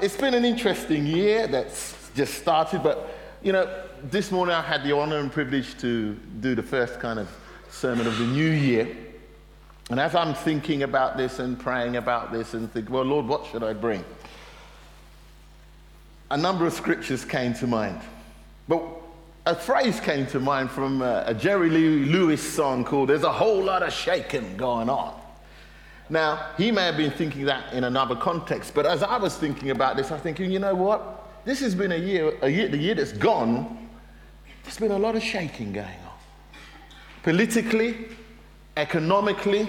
it's been an interesting year that's just started, but you know, this morning I had the honor and privilege to do the first kind of sermon of the new year. And as I'm thinking about this and praying about this and think, well, Lord, what should I bring? A number of scriptures came to mind. But a phrase came to mind from a, a Jerry Lee Lewis song called There's a Whole Lot of Shaking Going On. Now, he may have been thinking that in another context, but as I was thinking about this, I'm thinking, you know what? This has been a year, a year, the year that's gone, there's been a lot of shaking going on. Politically, economically,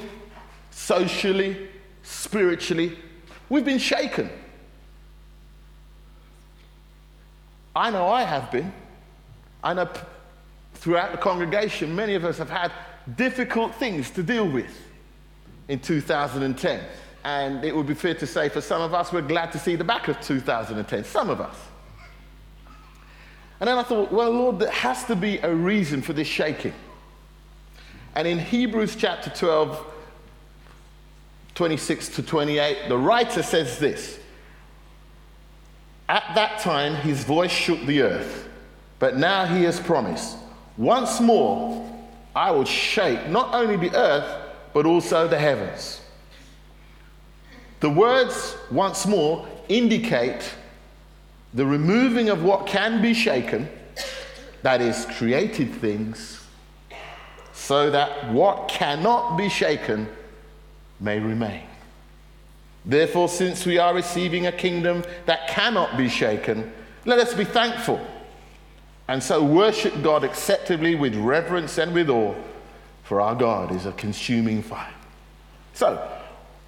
socially, spiritually, we've been shaken. I know I have been. I know throughout the congregation, many of us have had difficult things to deal with in 2010. And it would be fair to say for some of us, we're glad to see the back of 2010. Some of us. And then I thought, well, Lord, there has to be a reason for this shaking. And in Hebrews chapter 12, 26 to 28, the writer says this At that time, his voice shook the earth, but now he has promised, Once more, I will shake not only the earth, but also the heavens. The words, once more, indicate the removing of what can be shaken, that is, created things, so that what cannot be shaken may remain. Therefore, since we are receiving a kingdom that cannot be shaken, let us be thankful and so worship God acceptably with reverence and with awe, for our God is a consuming fire. So,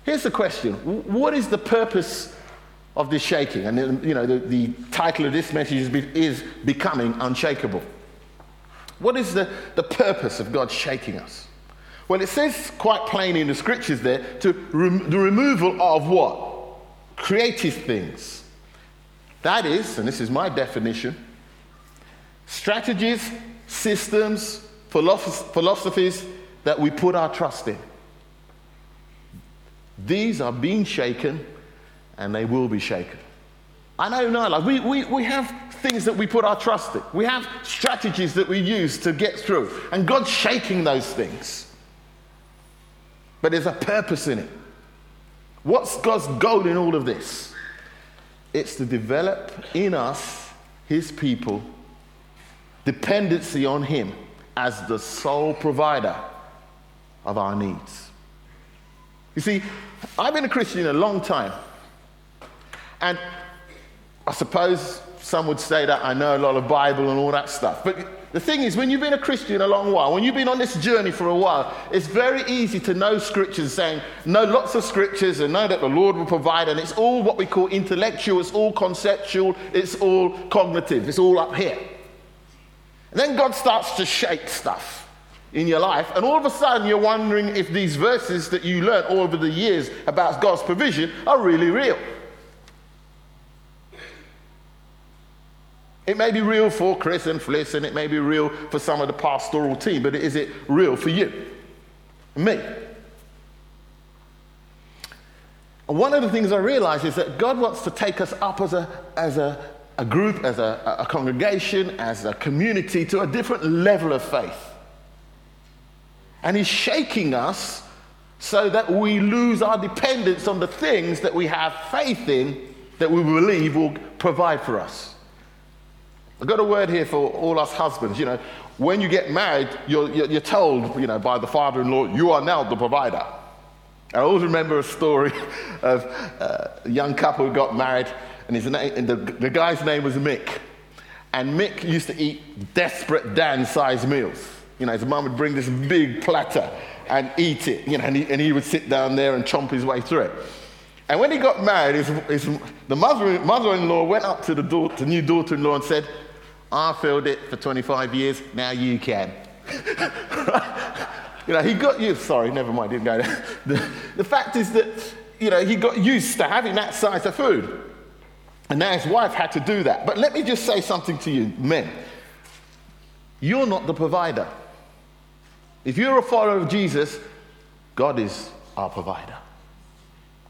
here's the question What is the purpose of this shaking? And you know, the, the title of this message is, is Becoming Unshakable. What is the, the purpose of God shaking us? Well, it says quite plainly in the scriptures there to rem- the removal of what? Creative things. That is, and this is my definition, strategies, systems, philosoph- philosophies that we put our trust in. These are being shaken and they will be shaken. I know, no, like we, we, we have things that we put our trust in. We have strategies that we use to get through. And God's shaking those things. But there's a purpose in it. What's God's goal in all of this? It's to develop in us, His people, dependency on Him as the sole provider of our needs. You see, I've been a Christian a long time. And I suppose some would say that I know a lot of Bible and all that stuff. But the thing is, when you've been a Christian a long while, when you've been on this journey for a while, it's very easy to know scriptures, saying, know lots of scriptures and know that the Lord will provide. And it's all what we call intellectual, it's all conceptual, it's all cognitive, it's all up here. And then God starts to shake stuff in your life, and all of a sudden you're wondering if these verses that you learned all over the years about God's provision are really real. It may be real for Chris and Fliss, and it may be real for some of the pastoral team, but is it real for you? Me? And one of the things I realize is that God wants to take us up as a, as a, a group, as a, a congregation, as a community to a different level of faith. And He's shaking us so that we lose our dependence on the things that we have faith in that we believe will provide for us. I've got a word here for all us husbands. You know, when you get married, you're, you're told, you know, by the father-in-law, you are now the provider. I always remember a story of uh, a young couple who got married, and, his name, and the, the guy's name was Mick. And Mick used to eat desperate Dan-sized meals. You know, his mum would bring this big platter and eat it, you know, and he, and he would sit down there and chomp his way through it. And when he got married, his, his, the mother, mother-in-law went up to the, daughter, the new daughter-in-law and said, I filled it for 25 years, now you can. you know, he got used, sorry, never mind, didn't go there. The, the fact is that, you know, he got used to having that size of food. And now his wife had to do that. But let me just say something to you, men. You're not the provider. If you're a follower of Jesus, God is our provider.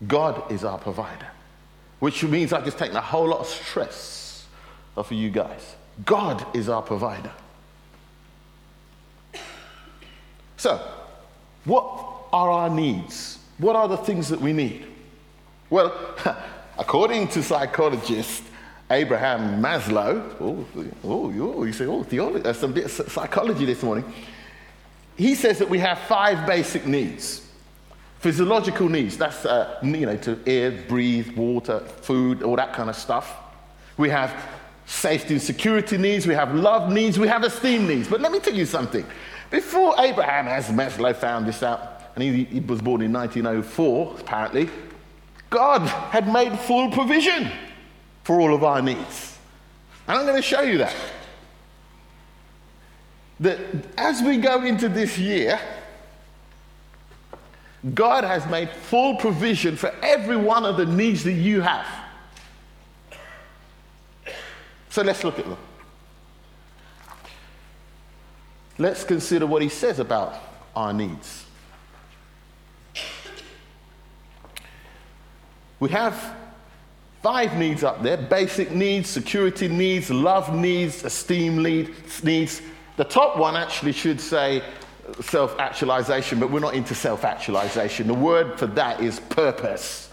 God is our provider. which means I just take a whole lot of stress off of you guys. God is our provider. So, what are our needs? What are the things that we need? Well, according to psychologist Abraham Maslow, oh, oh, oh you say, oh, theology, there's uh, some psychology this morning. He says that we have five basic needs. Physiological needs, that's, uh, you know, to air, breathe, water, food, all that kind of stuff. We have safety and security needs, we have love needs, we have esteem needs. But let me tell you something. Before Abraham, as Maslow found this out, and he, he was born in 1904, apparently, God had made full provision for all of our needs. And I'm going to show you that. That as we go into this year, God has made full provision for every one of the needs that you have. So let's look at them. Let's consider what he says about our needs. We have five needs up there basic needs, security needs, love needs, esteem needs. The top one actually should say self actualization, but we're not into self actualization. The word for that is purpose.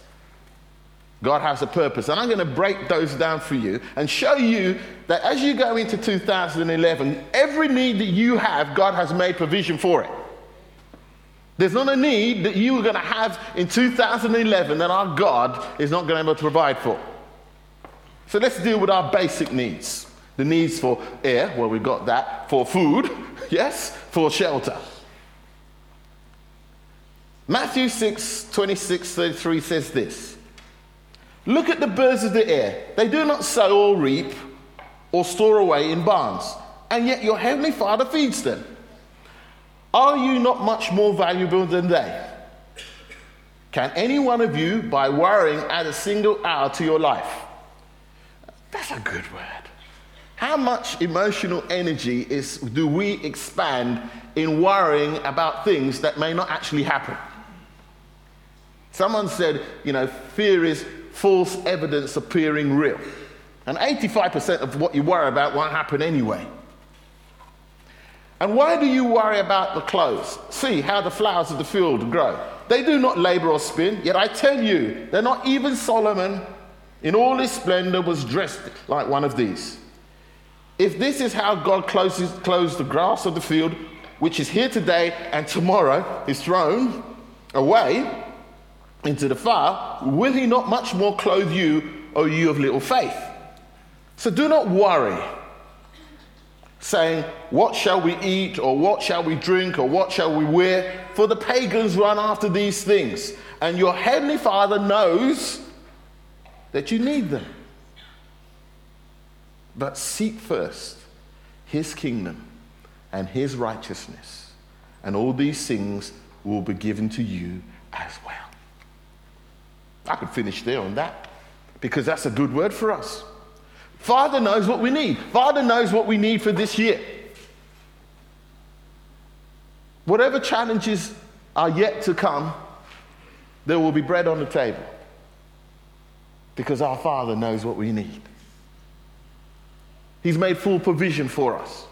God has a purpose. And I'm going to break those down for you and show you that as you go into 2011, every need that you have, God has made provision for it. There's not a need that you are going to have in 2011 that our God is not going to be able to provide for. So let's deal with our basic needs. The needs for air, well, we've got that. For food, yes. For shelter. Matthew 6, 26, 33 says this Look at the birds of the air. They do not sow or reap or store away in barns, and yet your heavenly Father feeds them. Are you not much more valuable than they? Can any one of you, by worrying, add a single hour to your life? That's a good word. How much emotional energy is, do we expand in worrying about things that may not actually happen? Someone said, you know, fear is false evidence appearing real. And 85% of what you worry about won't happen anyway. And why do you worry about the clothes? See how the flowers of the field grow. They do not labor or spin, yet I tell you, they're not even Solomon in all his splendor was dressed like one of these. If this is how God closes, clothes the grass of the field, which is here today and tomorrow is thrown away into the fire, will he not much more clothe you, O you of little faith? So do not worry saying, What shall we eat, or what shall we drink, or what shall we wear? For the pagans run after these things, and your heavenly Father knows that you need them. But seek first his kingdom and his righteousness, and all these things will be given to you as well. I could finish there on that because that's a good word for us. Father knows what we need. Father knows what we need for this year. Whatever challenges are yet to come, there will be bread on the table because our Father knows what we need. He's made full provision for us.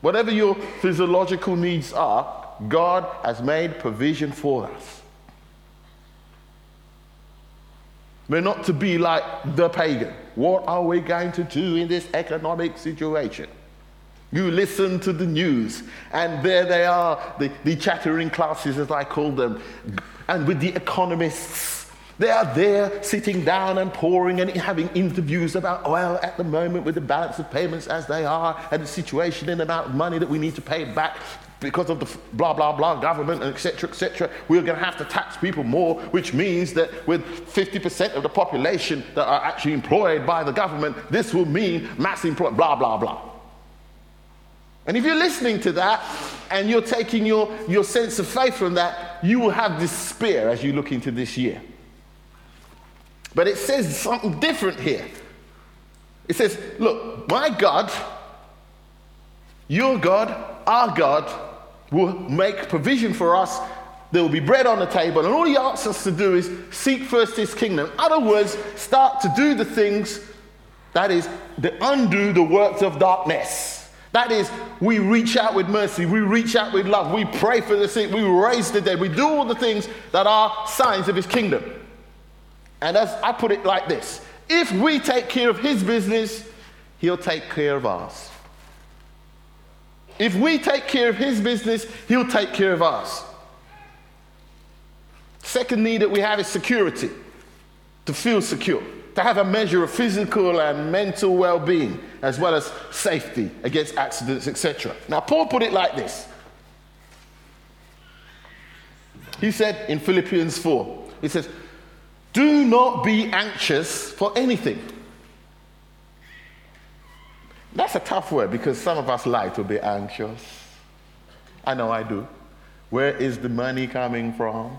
Whatever your physiological needs are, God has made provision for us. We're not to be like the pagan. What are we going to do in this economic situation? You listen to the news, and there they are, the, the chattering classes, as I call them, and with the economists. They are there sitting down and pouring and having interviews about, well, at the moment with the balance of payments as they are, and the situation and the amount of money that we need to pay back because of the blah, blah, blah government, and etc., etc., we're going to have to tax people more, which means that with 50% of the population that are actually employed by the government, this will mean mass employment, blah, blah, blah. And if you're listening to that and you're taking your, your sense of faith from that, you will have despair as you look into this year. But it says something different here. It says, look, my God, your God, our God, will make provision for us there will be bread on the table, and all he asks us to do is seek first his kingdom. In other words, start to do the things that is, to undo the works of darkness. That is, we reach out with mercy, we reach out with love, we pray for the sick, we raise the dead, we do all the things that are signs of his kingdom. And as I put it like this if we take care of his business, he'll take care of ours. If we take care of his business, he'll take care of ours. Second need that we have is security, to feel secure, to have a measure of physical and mental well being, as well as safety against accidents, etc. Now, Paul put it like this. He said in Philippians 4, he says, Do not be anxious for anything. That's a tough word because some of us like to be anxious. I know I do. Where is the money coming from?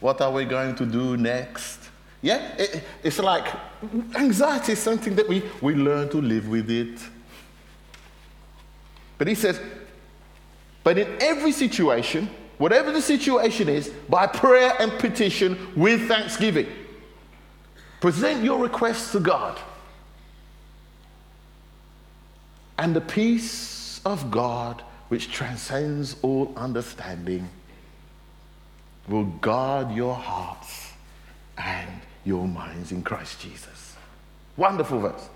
What are we going to do next? Yeah, it, it's like anxiety is something that we, we learn to live with it. But he says, but in every situation, whatever the situation is, by prayer and petition with thanksgiving, present your requests to God. And the peace of God, which transcends all understanding, will guard your hearts and your minds in Christ Jesus. Wonderful verse.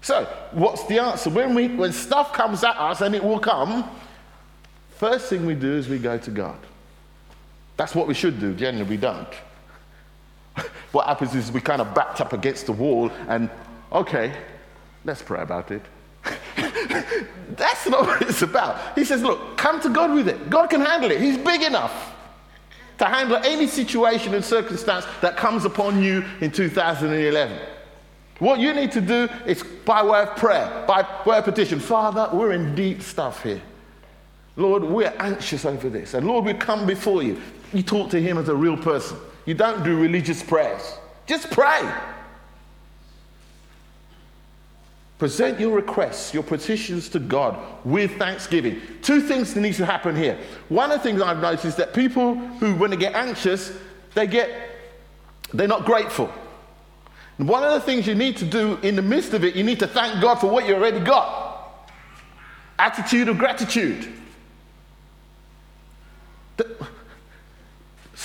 So, what's the answer? When, we, when stuff comes at us, and it will come, first thing we do is we go to God. That's what we should do. Generally, we don't. What happens is we kind of backed up against the wall and, okay, let's pray about it. That's not what it's about. He says, look, come to God with it. God can handle it. He's big enough to handle any situation and circumstance that comes upon you in 2011. What you need to do is by way of prayer, by way of petition. Father, we're in deep stuff here. Lord, we're anxious over this. And Lord, we come before you. You talk to Him as a real person. You don't do religious prayers. Just pray. Present your requests, your petitions to God with thanksgiving. Two things that need to happen here. One of the things I've noticed is that people who, when they get anxious, they get, they're not grateful. And one of the things you need to do in the midst of it, you need to thank God for what you already got. Attitude of gratitude.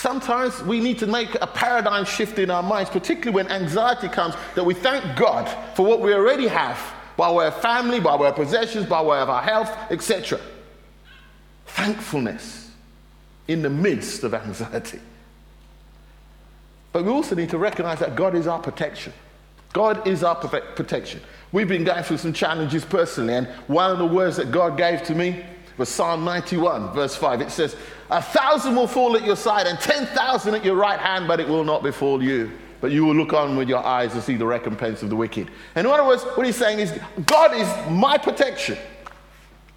Sometimes we need to make a paradigm shift in our minds, particularly when anxiety comes, that we thank God for what we already have by way of family, by way of possessions, by way of our health, etc. Thankfulness in the midst of anxiety. But we also need to recognize that God is our protection. God is our protection. We've been going through some challenges personally, and one of the words that God gave to me was Psalm 91, verse 5. It says, A thousand will fall at your side and 10,000 at your right hand, but it will not befall you. But you will look on with your eyes to see the recompense of the wicked. In other words, what he's saying is, God is my protection.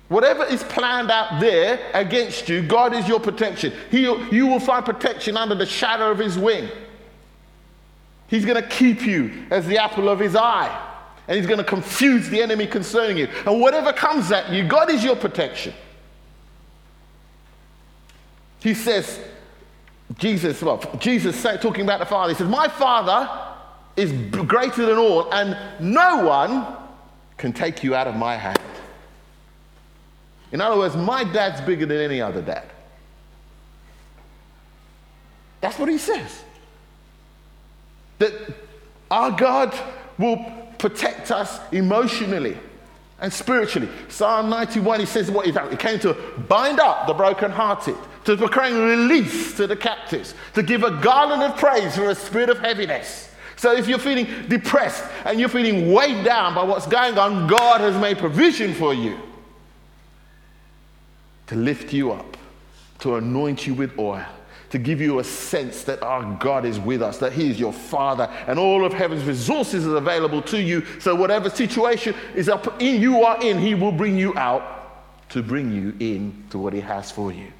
Whatever is planned out there against you, God is your protection. He, you will find protection under the shadow of his wing. He's going to keep you as the apple of his eye. And he's going to confuse the enemy concerning you. And whatever comes at you, God is your protection. He says, Jesus, well, Jesus talking about the Father, he says, My Father is greater than all, and no one can take you out of my hand. In other words, my dad's bigger than any other dad. That's what he says. That our God will protect us emotionally and spiritually. Psalm 91, he says what he. He came to bind up the brokenhearted, to proclaim release to the captives, to give a garland of praise for a spirit of heaviness. So if you're feeling depressed and you're feeling weighed down by what's going on, God has made provision for you to lift you up, to anoint you with oil to give you a sense that our God is with us, that He is your Father, and all of heaven's resources are available to you. So, whatever situation is up in you are in, He will bring you out to bring you in to what He has for you.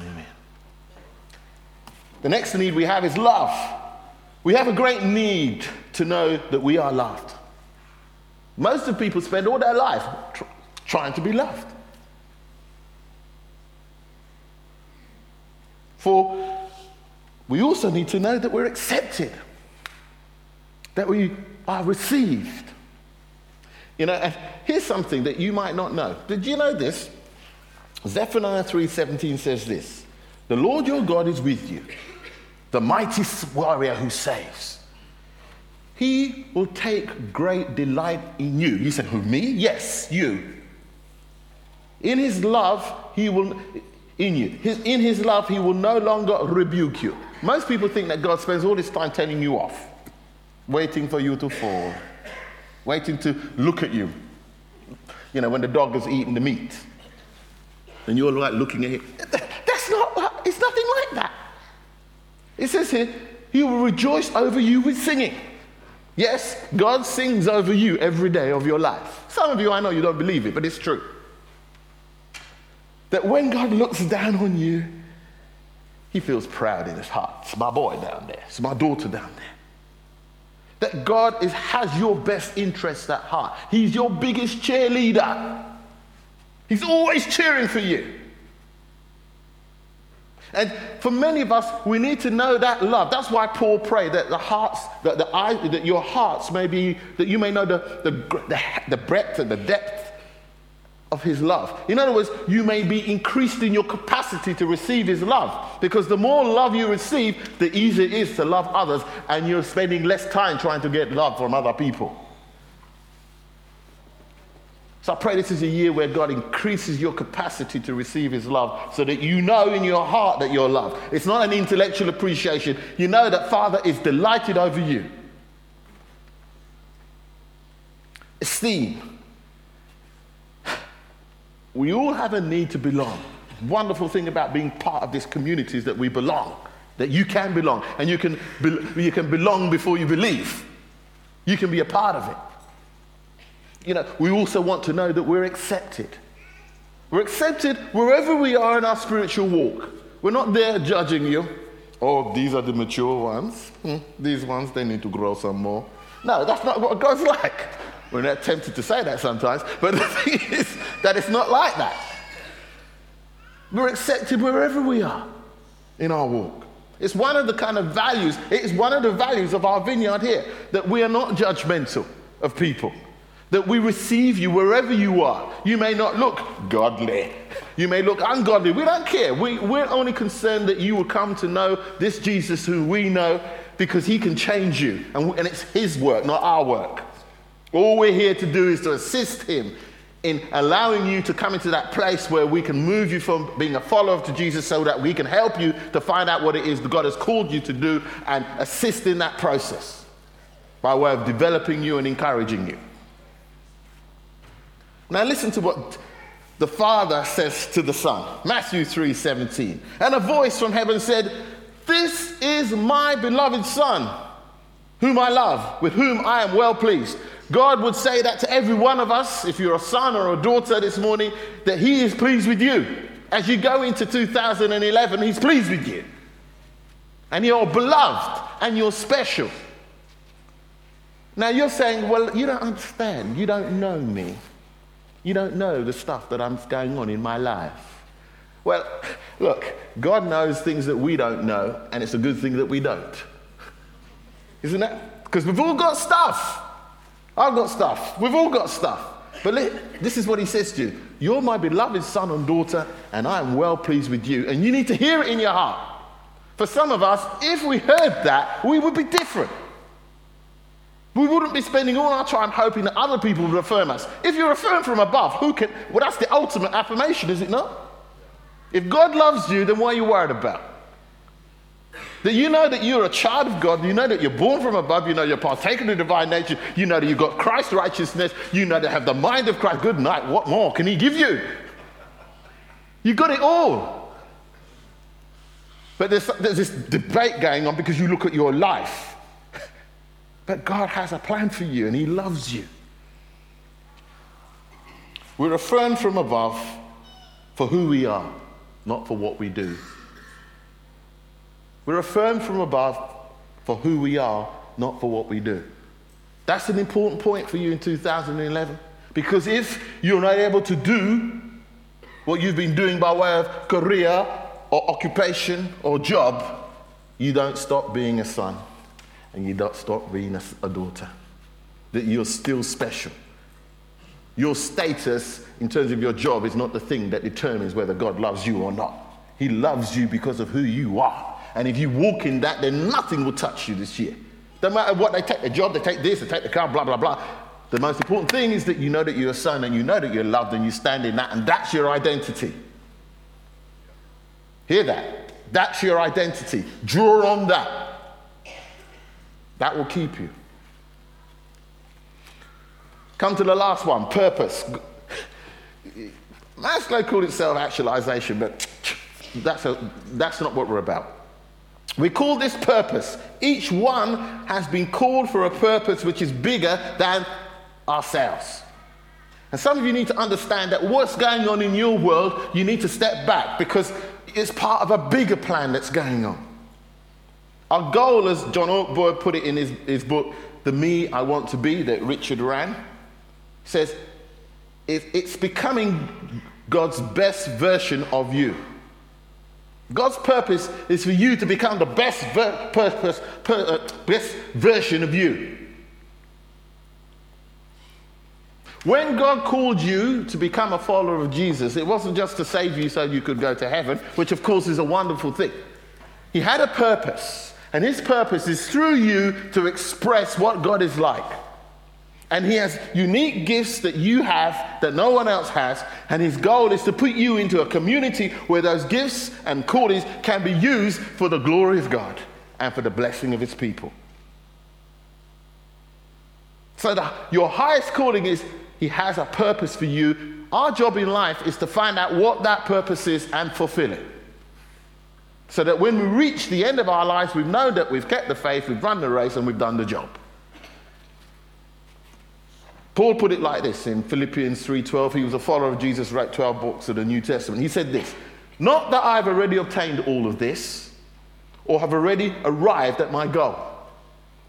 Amen. The next need we have is love. We have a great need to know that we are loved. Most of people spend all their life tr- trying to be loved. For we also need to know that we're accepted, that we are received. You know, and here's something that you might not know. Did you know this? Zephaniah 3:17 says this: "The Lord your God is with you, the mighty warrior who saves. He will take great delight in you." You said, "Who me?" Yes, you. In his love, he will in you. His, in his love, he will no longer rebuke you. Most people think that God spends all his time telling you off, waiting for you to fall waiting to look at you. You know, when the dog has eaten the meat. And you're like looking at him. That's not, it's nothing like that. It says here, he will rejoice over you with singing. Yes, God sings over you every day of your life. Some of you, I know you don't believe it, but it's true. That when God looks down on you, he feels proud in his heart. It's my boy down there, it's my daughter down there. That God is, has your best interests at heart. He's your biggest cheerleader. He's always cheering for you. And for many of us, we need to know that love. That's why Paul prayed that the hearts, that the eyes, that your hearts may be, that you may know the, the, the, the breadth and the depth of his love. In other words, you may be increased in your capacity to receive his love. Because the more love you receive, the easier it is to love others, and you're spending less time trying to get love from other people. So I pray this is a year where God increases your capacity to receive his love so that you know in your heart that you're loved. It's not an intellectual appreciation. You know that Father is delighted over you. Esteem we all have a need to belong. Wonderful thing about being part of this community is that we belong, that you can belong, and you can, be, you can belong before you believe. You can be a part of it. You know, we also want to know that we're accepted. We're accepted wherever we are in our spiritual walk. We're not there judging you. Oh, these are the mature ones. Hmm, these ones, they need to grow some more. No, that's not what God's like. We're not tempted to say that sometimes, but the thing is that it's not like that. We're accepted wherever we are in our walk. It's one of the kind of values, it's one of the values of our vineyard here that we are not judgmental of people, that we receive you wherever you are. You may not look godly, you may look ungodly. We don't care. We, we're only concerned that you will come to know this Jesus who we know because he can change you, and, and it's his work, not our work. All we're here to do is to assist him in allowing you to come into that place where we can move you from being a follower to Jesus so that we can help you to find out what it is that God has called you to do and assist in that process by way of developing you and encouraging you. Now listen to what the Father says to the Son. Matthew 3:17. And a voice from heaven said, "This is my beloved Son, whom I love, with whom I am well pleased." God would say that to every one of us, if you're a son or a daughter this morning, that He is pleased with you. As you go into 2011, He's pleased with you. And you're beloved and you're special. Now you're saying, well, you don't understand. You don't know me. You don't know the stuff that I'm going on in my life. Well, look, God knows things that we don't know, and it's a good thing that we don't. Isn't it? Because we've all got stuff. I've got stuff. We've all got stuff. But this is what he says to you You're my beloved son and daughter, and I am well pleased with you. And you need to hear it in your heart. For some of us, if we heard that, we would be different. We wouldn't be spending all our time hoping that other people would affirm us. If you're affirmed from above, who can? Well, that's the ultimate affirmation, is it not? If God loves you, then what are you worried about? That you know that you're a child of God, you know that you're born from above, you know you're partaking of divine nature, you know that you've got Christ's righteousness, you know that you have the mind of Christ. Good night, what more can He give you? You got it all. But there's, there's this debate going on because you look at your life. But God has a plan for you and He loves you. We're affirmed from above for who we are, not for what we do. We're affirmed from above for who we are, not for what we do. That's an important point for you in 2011. Because if you're not able to do what you've been doing by way of career or occupation or job, you don't stop being a son and you don't stop being a, a daughter. That you're still special. Your status in terms of your job is not the thing that determines whether God loves you or not. He loves you because of who you are. And if you walk in that, then nothing will touch you this year. No matter what, they take the job, they take this, they take the car, blah, blah, blah. The most important thing is that you know that you're a son and you know that you're loved and you stand in that, and that's your identity. Hear that? That's your identity. Draw on that. That will keep you. Come to the last one purpose. Maslow called it self actualization, but that's, a, that's not what we're about. We call this purpose. Each one has been called for a purpose which is bigger than ourselves. And some of you need to understand that what's going on in your world, you need to step back because it's part of a bigger plan that's going on. Our goal, as John Ortberg put it in his, his book, The Me I Want to Be, that Richard ran, says it's becoming God's best version of you. God's purpose is for you to become the best, ver- purpose, per, uh, best version of you. When God called you to become a follower of Jesus, it wasn't just to save you so you could go to heaven, which of course is a wonderful thing. He had a purpose, and his purpose is through you to express what God is like. And he has unique gifts that you have that no one else has. And his goal is to put you into a community where those gifts and callings can be used for the glory of God and for the blessing of his people. So, the, your highest calling is he has a purpose for you. Our job in life is to find out what that purpose is and fulfill it. So that when we reach the end of our lives, we've known that we've kept the faith, we've run the race, and we've done the job. Paul put it like this in Philippians 3:12. He was a follower of Jesus, wrote 12 books of the New Testament. He said this: "Not that I've already obtained all of this, or have already arrived at my goal."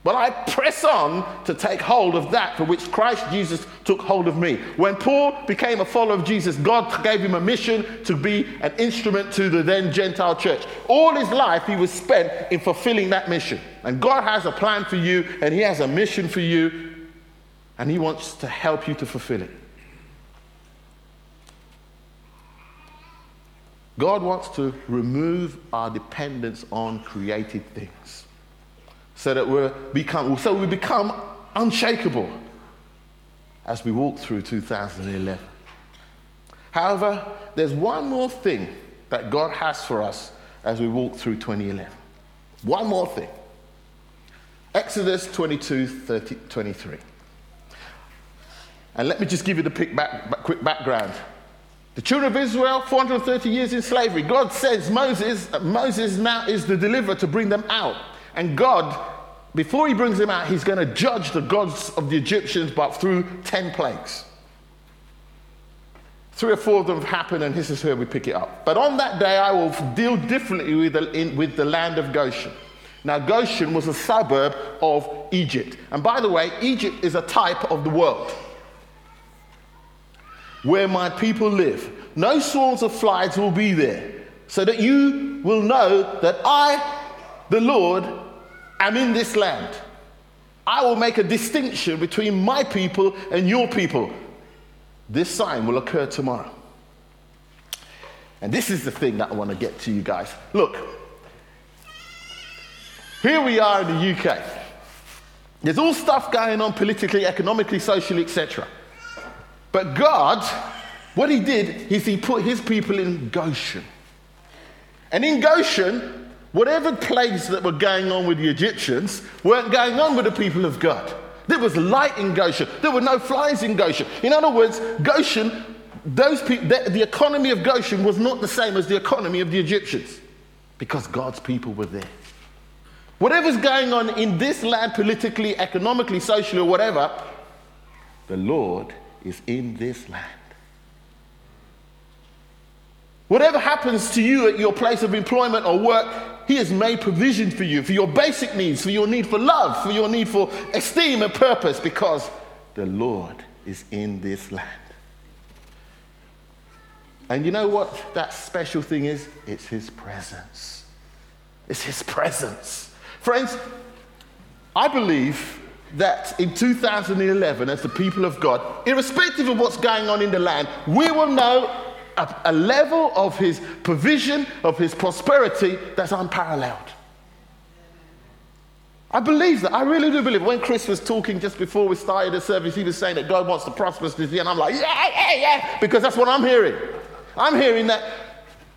But I press on to take hold of that for which Christ Jesus took hold of me. When Paul became a follower of Jesus, God gave him a mission to be an instrument to the then Gentile church. All his life he was spent in fulfilling that mission. And God has a plan for you, and he has a mission for you, and he wants to help you to fulfill it. God wants to remove our dependence on created things so that we become so we become unshakable as we walk through 2011. However, there's one more thing that God has for us as we walk through 2011. One more thing. Exodus 22, 30, 23. And let me just give you the back, quick background. The children of Israel, 430 years in slavery. God says Moses, Moses now is the deliverer to bring them out. And God, before he brings him out, he's going to judge the gods of the Egyptians, but through 10 plagues. Three or four of them have happened, and this is where we pick it up. But on that day, I will deal differently with the, in, with the land of Goshen. Now, Goshen was a suburb of Egypt. And by the way, Egypt is a type of the world where my people live. No swarms of flies will be there, so that you will know that I, the Lord, am in this land. I will make a distinction between my people and your people. This sign will occur tomorrow. And this is the thing that I want to get to you guys. Look, here we are in the UK. There's all stuff going on politically, economically, socially, etc. But God, what He did is He put His people in Goshen. And in Goshen, whatever plagues that were going on with the Egyptians weren't going on with the people of God. There was light in Goshen. There were no flies in Goshen. In other words, Goshen, those the, the economy of Goshen was not the same as the economy of the Egyptians because God's people were there. Whatever's going on in this land, politically, economically, socially, or whatever, the Lord is in this land. Whatever happens to you at your place of employment or work, He has made provision for you, for your basic needs, for your need for love, for your need for esteem and purpose, because the Lord is in this land. And you know what that special thing is? It's His presence. It's His presence. Friends, I believe that in 2011, as the people of God, irrespective of what's going on in the land, we will know a, a level of His provision, of His prosperity that's unparalleled. I believe that. I really do believe. When Chris was talking just before we started the service, he was saying that God wants to prosper us this year. And I'm like, yeah, yeah, yeah, because that's what I'm hearing. I'm hearing that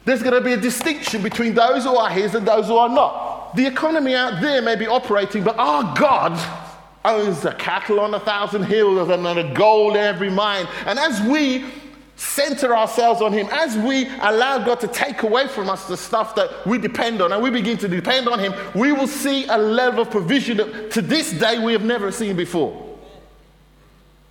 there's going to be a distinction between those who are His and those who are not. The economy out there may be operating, but our God owns the cattle on a thousand hills and the gold in every mine. And as we center ourselves on Him, as we allow God to take away from us the stuff that we depend on, and we begin to depend on Him, we will see a level of provision that to this day we have never seen before.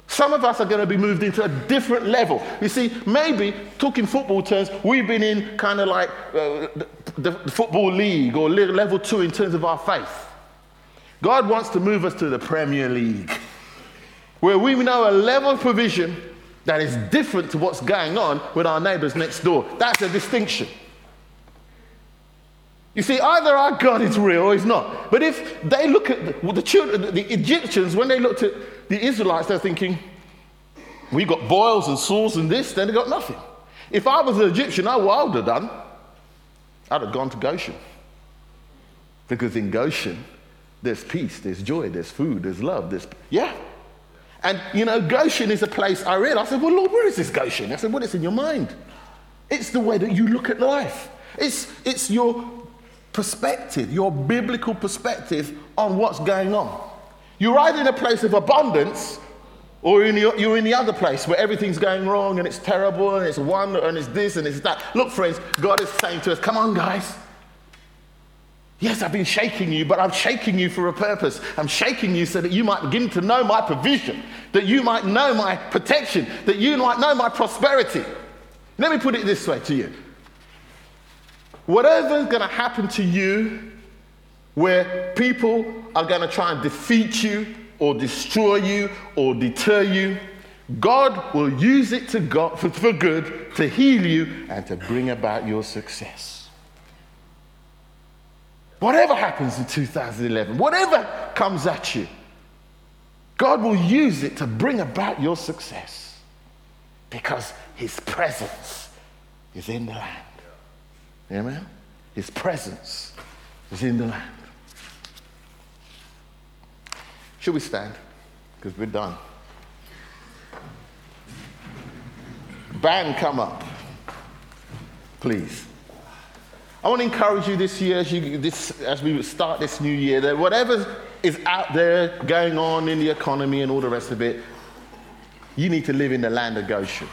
Some of us are going to be moved into a different level. You see, maybe, talking football terms, we've been in kind of like uh, the, the football league or level two in terms of our faith. God wants to move us to the Premier League, where we know a level of provision that is different to what's going on with our neighbors next door. That's a distinction. You see, either our God is real or he's not. But if they look at the, the children, the Egyptians, when they looked at the Israelites, they're thinking, we got boils and sores and this, then they got nothing. If I was an Egyptian, I would have done, I'd have gone to Goshen. Because in Goshen, there's peace, there's joy, there's food, there's love, there's, yeah. And, you know, Goshen is a place I read. I said, well, Lord, where is this Goshen? I said, well, it's in your mind. It's the way that you look at life. It's, it's your perspective, your biblical perspective on what's going on. You're either in a place of abundance or in the, you're in the other place where everything's going wrong and it's terrible and it's one and it's this and it's that. Look, friends, God is saying to us, come on, guys. Yes, I've been shaking you, but I'm shaking you for a purpose. I'm shaking you so that you might begin to know my provision, that you might know my protection, that you might know my prosperity. Let me put it this way to you whatever's going to happen to you, where people are going to try and defeat you or destroy you or deter you, God will use it for, for good to heal you and to bring about your success. Whatever happens in 2011, whatever comes at you, God will use it to bring about your success because His presence is in the land. Amen? His presence is in the land. Should we stand? Because we're done. Band, come up, please. I want to encourage you this year as, you, this, as we start this new year that whatever is out there going on in the economy and all the rest of it, you need to live in the land of Goshen.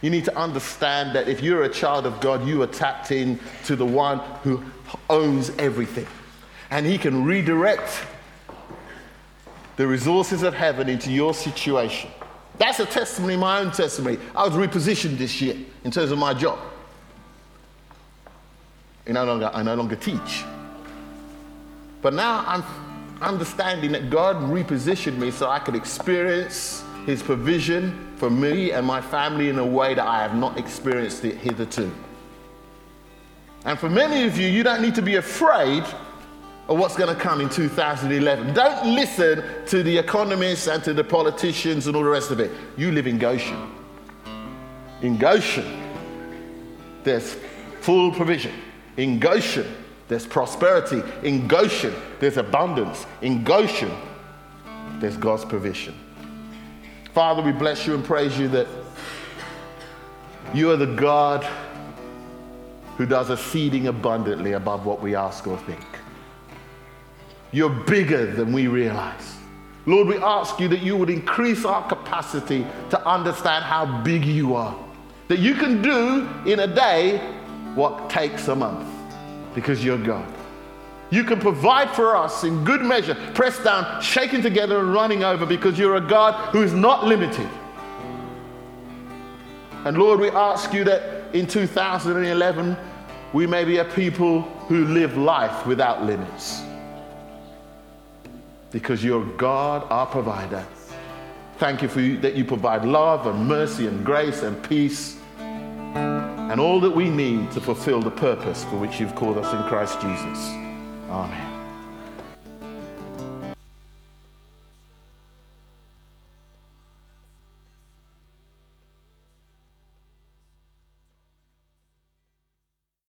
You need to understand that if you're a child of God, you are tapped in to the one who owns everything. And he can redirect the resources of heaven into your situation. That's a testimony, my own testimony. I was repositioned this year in terms of my job. I no longer, I no longer teach. But now I'm understanding that God repositioned me so I could experience His provision for me and my family in a way that I have not experienced it hitherto. And for many of you, you don't need to be afraid of what's going to come in 2011. Don't listen to the economists and to the politicians and all the rest of it. You live in Goshen. In Goshen, there's full provision. In Goshen, there's prosperity. In Goshen, there's abundance. In Goshen, there's God's provision. Father, we bless you and praise you that you are the God who does exceeding abundantly above what we ask or think. You're bigger than we realize. Lord, we ask you that you would increase our capacity to understand how big you are. That you can do in a day what takes a month because you're God. You can provide for us in good measure, pressed down, shaken together, and running over because you're a God who is not limited. And Lord, we ask you that in 2011, we may be a people who live life without limits. Because you're God, our provider. Thank you for you, that you provide love and mercy and grace and peace and all that we need to fulfill the purpose for which you've called us in Christ Jesus. Amen.